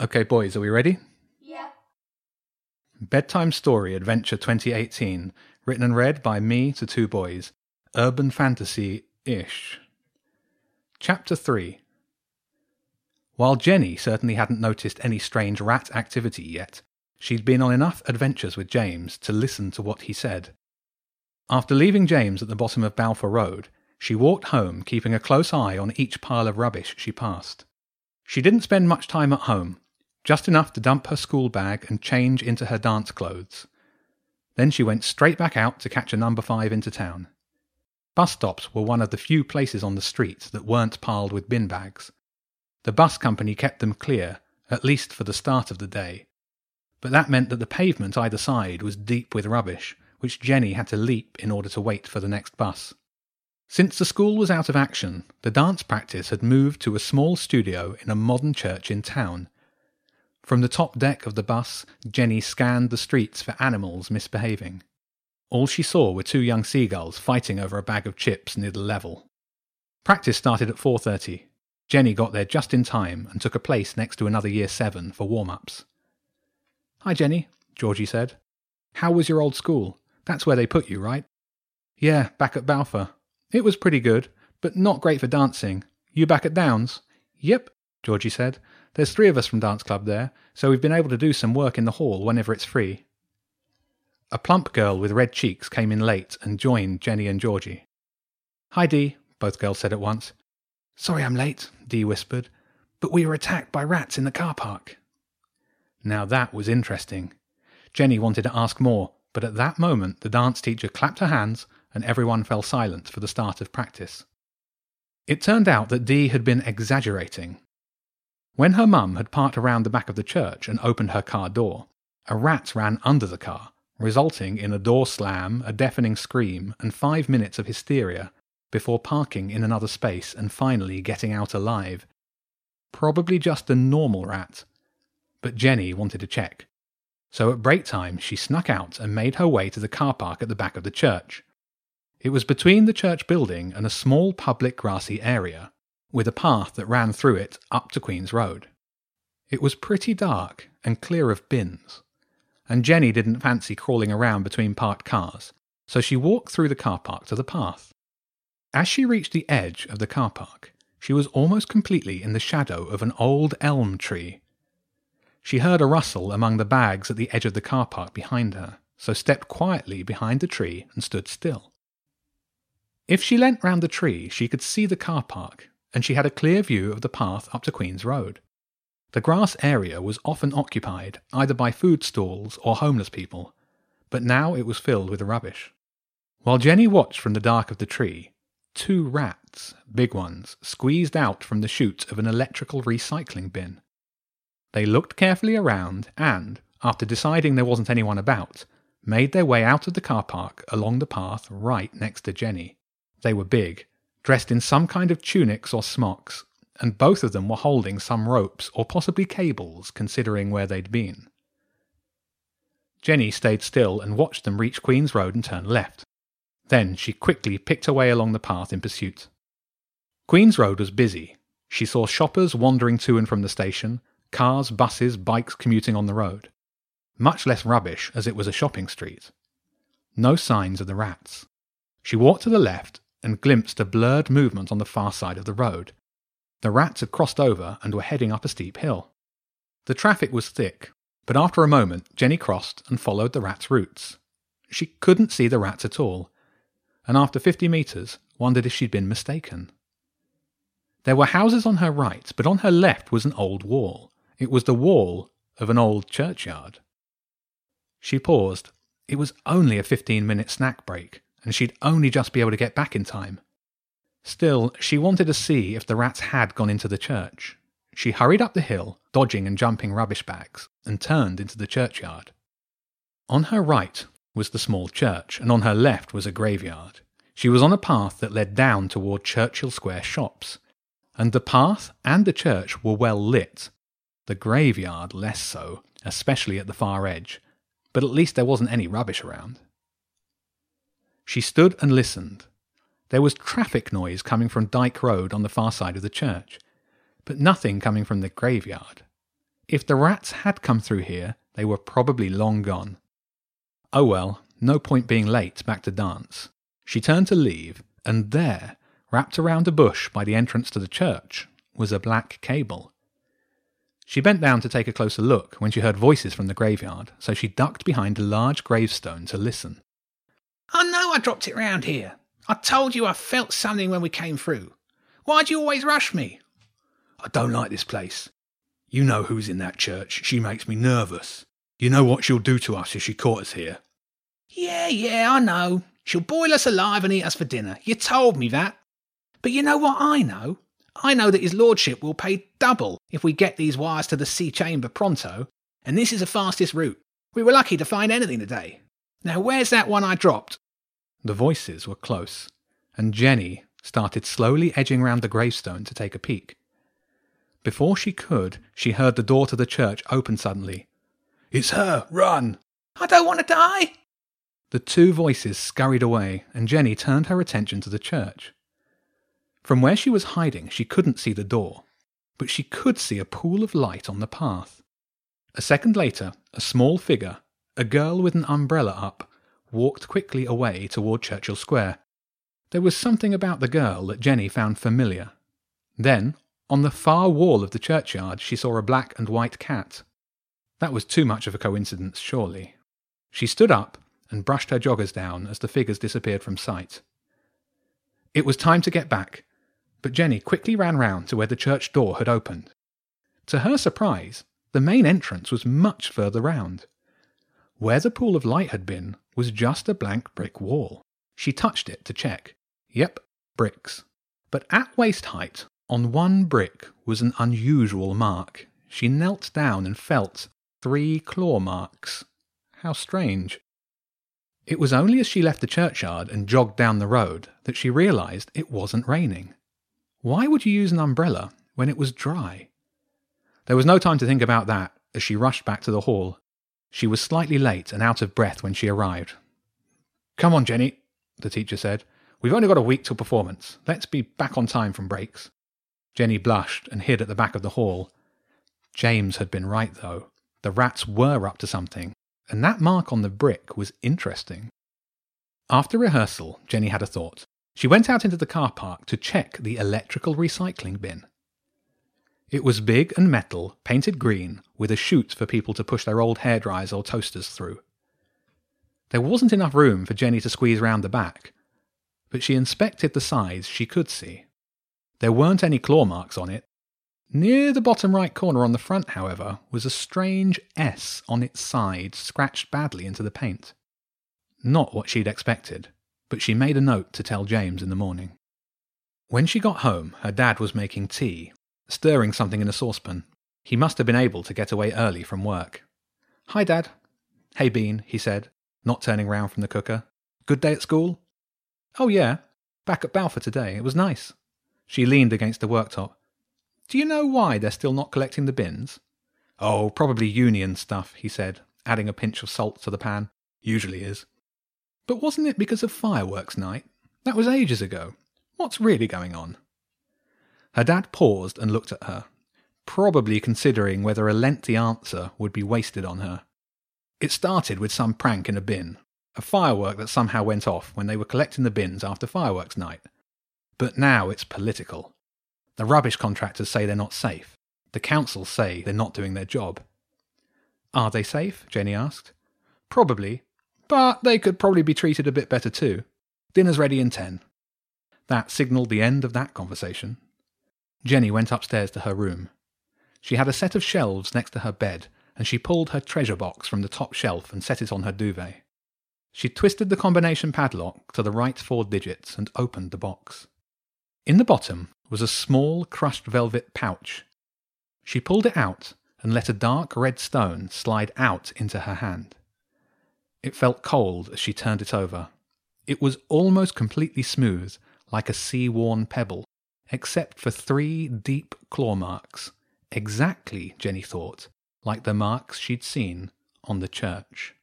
Okay, boys, are we ready? Yeah. Bedtime Story Adventure 2018, written and read by me to two boys. Urban fantasy ish. Chapter 3 While Jenny certainly hadn't noticed any strange rat activity yet, she'd been on enough adventures with James to listen to what he said. After leaving James at the bottom of Balfour Road, she walked home, keeping a close eye on each pile of rubbish she passed. She didn't spend much time at home, just enough to dump her school bag and change into her dance clothes. Then she went straight back out to catch a number five into town. Bus stops were one of the few places on the street that weren't piled with bin bags. The bus company kept them clear, at least for the start of the day. But that meant that the pavement either side was deep with rubbish, which Jenny had to leap in order to wait for the next bus. Since the school was out of action, the dance practice had moved to a small studio in a modern church in town. From the top deck of the bus, Jenny scanned the streets for animals misbehaving. All she saw were two young seagulls fighting over a bag of chips near the level. Practice started at 4:30. Jenny got there just in time and took a place next to another year 7 for warm-ups. "Hi Jenny," Georgie said. "How was your old school? That's where they put you, right?" "Yeah, back at Balfour. It was pretty good, but not great for dancing. You back at Downs?" "Yep," Georgie said. "There's three of us from dance club there, so we've been able to do some work in the hall whenever it's free." A plump girl with red cheeks came in late and joined Jenny and Georgie. "Hi, Dee," both girls said at once. "Sorry I'm late," Dee whispered, "but we were attacked by rats in the car park." Now that was interesting. Jenny wanted to ask more, but at that moment the dance teacher clapped her hands and everyone fell silent for the start of practice. It turned out that Dee had been exaggerating. When her mum had parked around the back of the church and opened her car door, a rat ran under the car, resulting in a door slam, a deafening scream, and five minutes of hysteria before parking in another space and finally getting out alive. Probably just a normal rat. But Jenny wanted to check. So at break time, she snuck out and made her way to the car park at the back of the church. It was between the church building and a small public grassy area, with a path that ran through it up to Queen's Road. It was pretty dark and clear of bins, and Jenny didn't fancy crawling around between parked cars, so she walked through the car park to the path. As she reached the edge of the car park, she was almost completely in the shadow of an old elm tree. She heard a rustle among the bags at the edge of the car park behind her, so stepped quietly behind the tree and stood still. If she leant round the tree, she could see the car park, and she had a clear view of the path up to Queen's Road. The grass area was often occupied either by food stalls or homeless people, but now it was filled with rubbish. While Jenny watched from the dark of the tree, two rats, big ones, squeezed out from the chute of an electrical recycling bin. They looked carefully around and, after deciding there wasn't anyone about, made their way out of the car park along the path right next to Jenny. They were big, dressed in some kind of tunics or smocks, and both of them were holding some ropes or possibly cables, considering where they'd been. Jenny stayed still and watched them reach Queen's Road and turn left. Then she quickly picked her way along the path in pursuit. Queen's Road was busy. She saw shoppers wandering to and from the station, cars, buses, bikes commuting on the road. Much less rubbish as it was a shopping street. No signs of the rats. She walked to the left and glimpsed a blurred movement on the far side of the road. The rats had crossed over and were heading up a steep hill. The traffic was thick, but after a moment Jenny crossed and followed the rats' routes. She couldn't see the rats at all, and after fifty metres wondered if she'd been mistaken. There were houses on her right, but on her left was an old wall. It was the wall of an old churchyard. She paused. It was only a fifteen minute snack break, and she'd only just be able to get back in time. Still, she wanted to see if the rats had gone into the church. She hurried up the hill, dodging and jumping rubbish bags, and turned into the churchyard. On her right was the small church, and on her left was a graveyard. She was on a path that led down toward Churchill Square shops, and the path and the church were well lit. The graveyard less so, especially at the far edge, but at least there wasn't any rubbish around. She stood and listened. There was traffic noise coming from Dyke Road on the far side of the church, but nothing coming from the graveyard. If the rats had come through here, they were probably long gone. Oh well, no point being late back to dance. She turned to leave, and there, wrapped around a bush by the entrance to the church, was a black cable. She bent down to take a closer look when she heard voices from the graveyard, so she ducked behind a large gravestone to listen. Oh I know I dropped it round here. I told you I felt something when we came through. Why'd you always rush me? I don't like this place. You know who's in that church. She makes me nervous. You know what she'll do to us if she caught us here. Yeah, yeah, I know. She'll boil us alive and eat us for dinner. You told me that. But you know what I know? I know that his lordship will pay double if we get these wires to the sea chamber pronto, and this is the fastest route. We were lucky to find anything today. Now, where's that one I dropped? The voices were close, and Jenny started slowly edging round the gravestone to take a peek. Before she could, she heard the door to the church open suddenly. It's her! Run! I don't want to die! The two voices scurried away, and Jenny turned her attention to the church. From where she was hiding, she couldn't see the door, but she could see a pool of light on the path. A second later, a small figure, a girl with an umbrella up, walked quickly away toward Churchill Square. There was something about the girl that Jenny found familiar. Then, on the far wall of the churchyard, she saw a black and white cat. That was too much of a coincidence, surely. She stood up and brushed her joggers down as the figures disappeared from sight. It was time to get back, but Jenny quickly ran round to where the church door had opened. To her surprise, the main entrance was much further round. Where the pool of light had been was just a blank brick wall. She touched it to check. Yep, bricks. But at waist height, on one brick, was an unusual mark. She knelt down and felt three claw marks. How strange. It was only as she left the churchyard and jogged down the road that she realized it wasn't raining. Why would you use an umbrella when it was dry? There was no time to think about that as she rushed back to the hall. She was slightly late and out of breath when she arrived. Come on, Jenny, the teacher said. We've only got a week till performance. Let's be back on time from breaks. Jenny blushed and hid at the back of the hall. James had been right, though. The rats were up to something, and that mark on the brick was interesting. After rehearsal, Jenny had a thought. She went out into the car park to check the electrical recycling bin. It was big and metal, painted green, with a chute for people to push their old hairdryers or toasters through. There wasn't enough room for Jenny to squeeze round the back, but she inspected the sides she could see. There weren't any claw marks on it, Near the bottom right corner on the front, however, was a strange S on its side scratched badly into the paint. Not what she'd expected, but she made a note to tell James in the morning. When she got home, her dad was making tea, stirring something in a saucepan. He must have been able to get away early from work. Hi, Dad. Hey, Bean, he said, not turning round from the cooker. Good day at school? Oh, yeah. Back at Balfour today. It was nice. She leaned against the worktop. Do you know why they're still not collecting the bins? Oh, probably union stuff, he said, adding a pinch of salt to the pan. Usually is. But wasn't it because of fireworks night? That was ages ago. What's really going on? Her dad paused and looked at her, probably considering whether a lengthy answer would be wasted on her. It started with some prank in a bin, a firework that somehow went off when they were collecting the bins after fireworks night. But now it's political. The rubbish contractors say they're not safe. The councils say they're not doing their job. Are they safe? Jenny asked. Probably, but they could probably be treated a bit better too. Dinner's ready in ten. That signalled the end of that conversation. Jenny went upstairs to her room. She had a set of shelves next to her bed, and she pulled her treasure box from the top shelf and set it on her duvet. She twisted the combination padlock to the right four digits and opened the box. In the bottom was a small crushed velvet pouch. She pulled it out and let a dark red stone slide out into her hand. It felt cold as she turned it over. It was almost completely smooth, like a sea worn pebble, except for three deep claw marks, exactly, Jenny thought, like the marks she'd seen on the church.